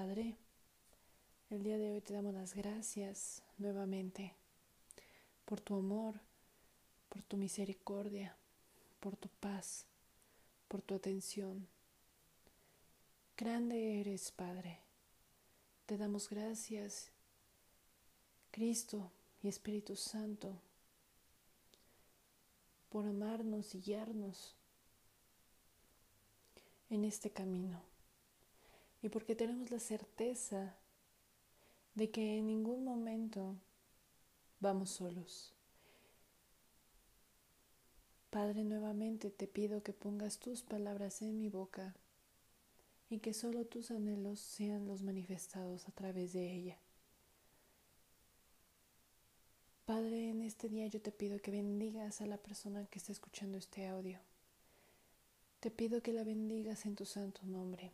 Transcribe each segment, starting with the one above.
Padre, el día de hoy te damos las gracias nuevamente por tu amor, por tu misericordia, por tu paz, por tu atención. Grande eres, Padre. Te damos gracias, Cristo y Espíritu Santo, por amarnos y guiarnos en este camino. Y porque tenemos la certeza de que en ningún momento vamos solos. Padre, nuevamente te pido que pongas tus palabras en mi boca y que solo tus anhelos sean los manifestados a través de ella. Padre, en este día yo te pido que bendigas a la persona que está escuchando este audio. Te pido que la bendigas en tu santo nombre,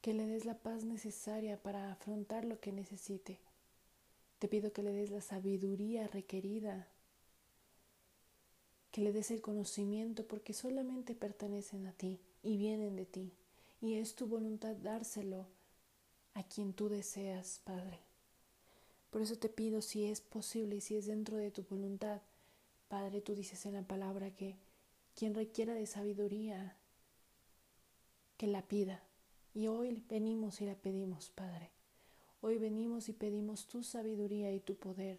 que le des la paz necesaria para afrontar lo que necesite. Te pido que le des la sabiduría requerida, que le des el conocimiento porque solamente pertenecen a ti y vienen de ti, y es tu voluntad dárselo a quien tú deseas, Padre. Por eso te pido, si es posible y si es dentro de tu voluntad, Padre, tú dices en la palabra que quien requiera de sabiduría, que la pida. Y hoy venimos y la pedimos, Padre. Hoy venimos y pedimos tu sabiduría y tu poder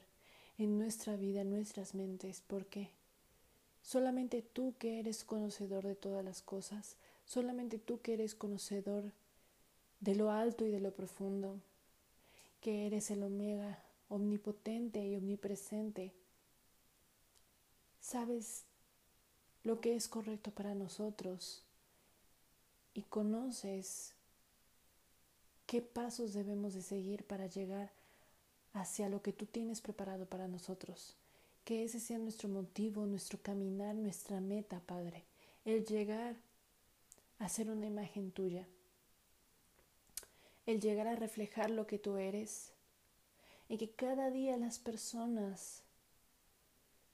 en nuestra vida, en nuestras mentes, porque solamente tú que eres conocedor de todas las cosas, solamente tú que eres conocedor de lo alto y de lo profundo, que eres el omega, omnipotente y omnipresente, sabes lo que es correcto para nosotros y conoces qué pasos debemos de seguir para llegar hacia lo que tú tienes preparado para nosotros. Que ese sea nuestro motivo, nuestro caminar, nuestra meta, Padre. El llegar a ser una imagen tuya. El llegar a reflejar lo que tú eres. Y que cada día las personas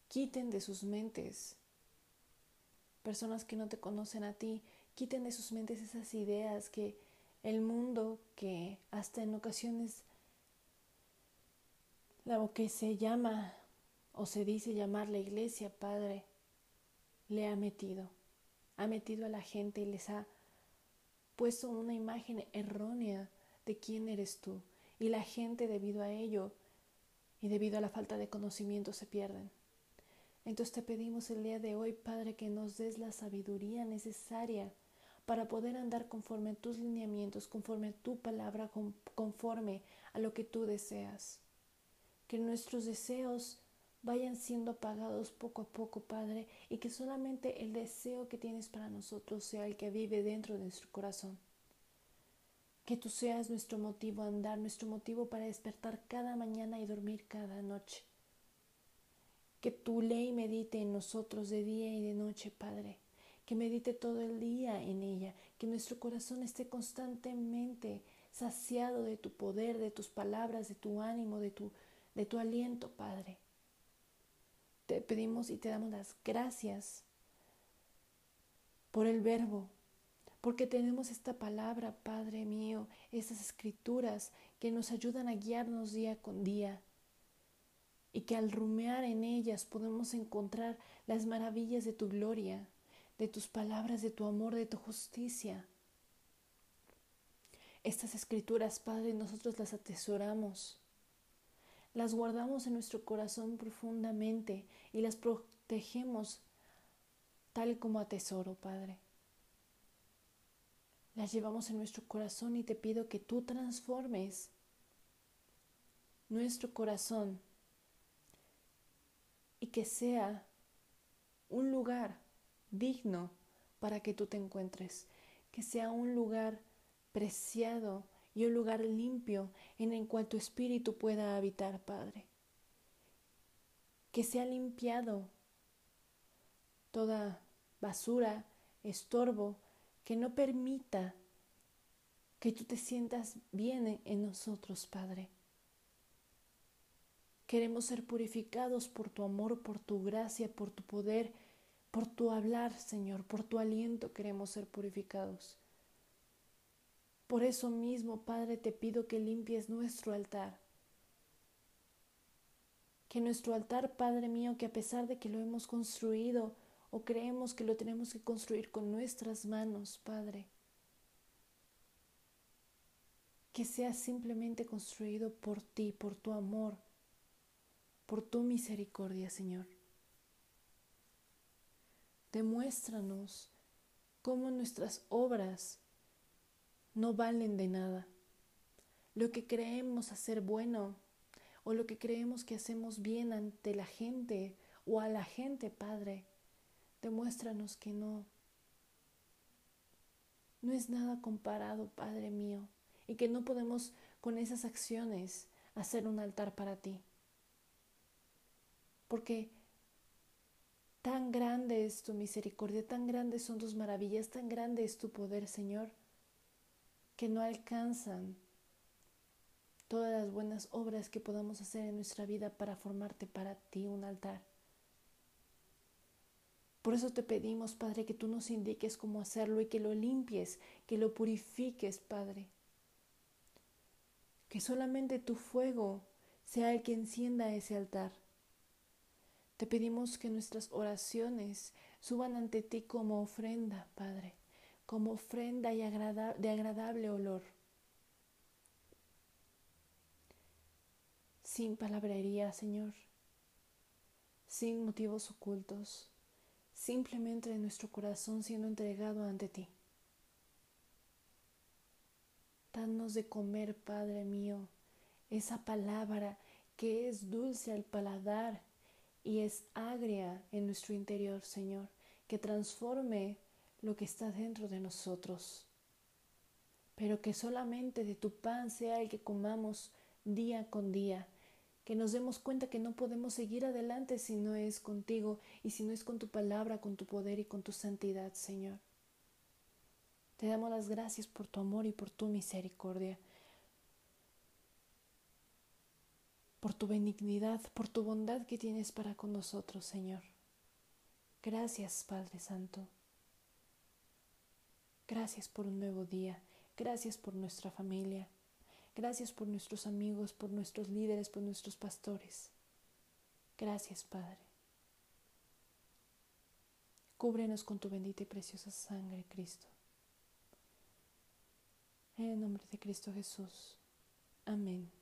quiten de sus mentes personas que no te conocen a ti, quiten de sus mentes esas ideas que el mundo, que hasta en ocasiones lo que se llama o se dice llamar la iglesia, Padre, le ha metido. Ha metido a la gente y les ha puesto una imagen errónea de quién eres tú. Y la gente debido a ello y debido a la falta de conocimiento se pierden. Entonces te pedimos el día de hoy, Padre, que nos des la sabiduría necesaria para poder andar conforme a tus lineamientos, conforme a tu palabra, conforme a lo que tú deseas. Que nuestros deseos vayan siendo apagados poco a poco, Padre, y que solamente el deseo que tienes para nosotros sea el que vive dentro de nuestro corazón. Que tú seas nuestro motivo a andar, nuestro motivo para despertar cada mañana y dormir cada noche. Que tu ley medite en nosotros de día y de noche, Padre. Que medite todo el día en ella. Que nuestro corazón esté constantemente saciado de tu poder, de tus palabras, de tu ánimo, de tu, de tu aliento, Padre. Te pedimos y te damos las gracias por el verbo, porque tenemos esta palabra, Padre mío, estas escrituras que nos ayudan a guiarnos día con día y que al rumear en ellas podemos encontrar las maravillas de tu gloria, de tus palabras, de tu amor, de tu justicia. Estas escrituras, Padre, nosotros las atesoramos, las guardamos en nuestro corazón profundamente y las protegemos tal como atesoro, Padre. Las llevamos en nuestro corazón y te pido que tú transformes nuestro corazón y que sea un lugar digno para que tú te encuentres, que sea un lugar preciado y un lugar limpio en el cual tu espíritu pueda habitar, Padre. Que sea limpiado toda basura, estorbo, que no permita que tú te sientas bien en nosotros, Padre. Queremos ser purificados por tu amor, por tu gracia, por tu poder, por tu hablar, Señor, por tu aliento queremos ser purificados. Por eso mismo, Padre, te pido que limpies nuestro altar. Que nuestro altar, Padre mío, que a pesar de que lo hemos construido o creemos que lo tenemos que construir con nuestras manos, Padre, que sea simplemente construido por ti, por tu amor, por tu misericordia, Señor. Demuéstranos cómo nuestras obras no valen de nada. Lo que creemos hacer bueno o lo que creemos que hacemos bien ante la gente o a la gente, Padre, demuéstranos que no. No es nada comparado, Padre mío, y que no podemos con esas acciones hacer un altar para ti. Porque tan grande es tu misericordia, tan grandes son tus maravillas, tan grande es tu poder, Señor, que no alcanzan todas las buenas obras que podamos hacer en nuestra vida para formarte para ti un altar. Por eso te pedimos, Padre, que tú nos indiques cómo hacerlo y que lo limpies, que lo purifiques, Padre. Que solamente tu fuego sea el que encienda ese altar. Te pedimos que nuestras oraciones suban ante ti como ofrenda, Padre, como ofrenda y de agradable olor. Sin palabrería, Señor, sin motivos ocultos, simplemente de nuestro corazón siendo entregado ante ti. Danos de comer, Padre mío, esa palabra que es dulce al paladar y es agria en nuestro interior, Señor, que transforme lo que está dentro de nosotros. Pero que solamente de tu pan sea el que comamos día con día, que nos demos cuenta que no podemos seguir adelante si no es contigo y si no es con tu palabra, con tu poder y con tu santidad, Señor. Te damos las gracias por tu amor y por tu misericordia. Por tu benignidad, por tu bondad que tienes para con nosotros, Señor. Gracias, Padre Santo. Gracias por un nuevo día. Gracias por nuestra familia. Gracias por nuestros amigos, por nuestros líderes, por nuestros pastores. Gracias, Padre. Cúbrenos con tu bendita y preciosa sangre, Cristo. En el nombre de Cristo Jesús. Amén.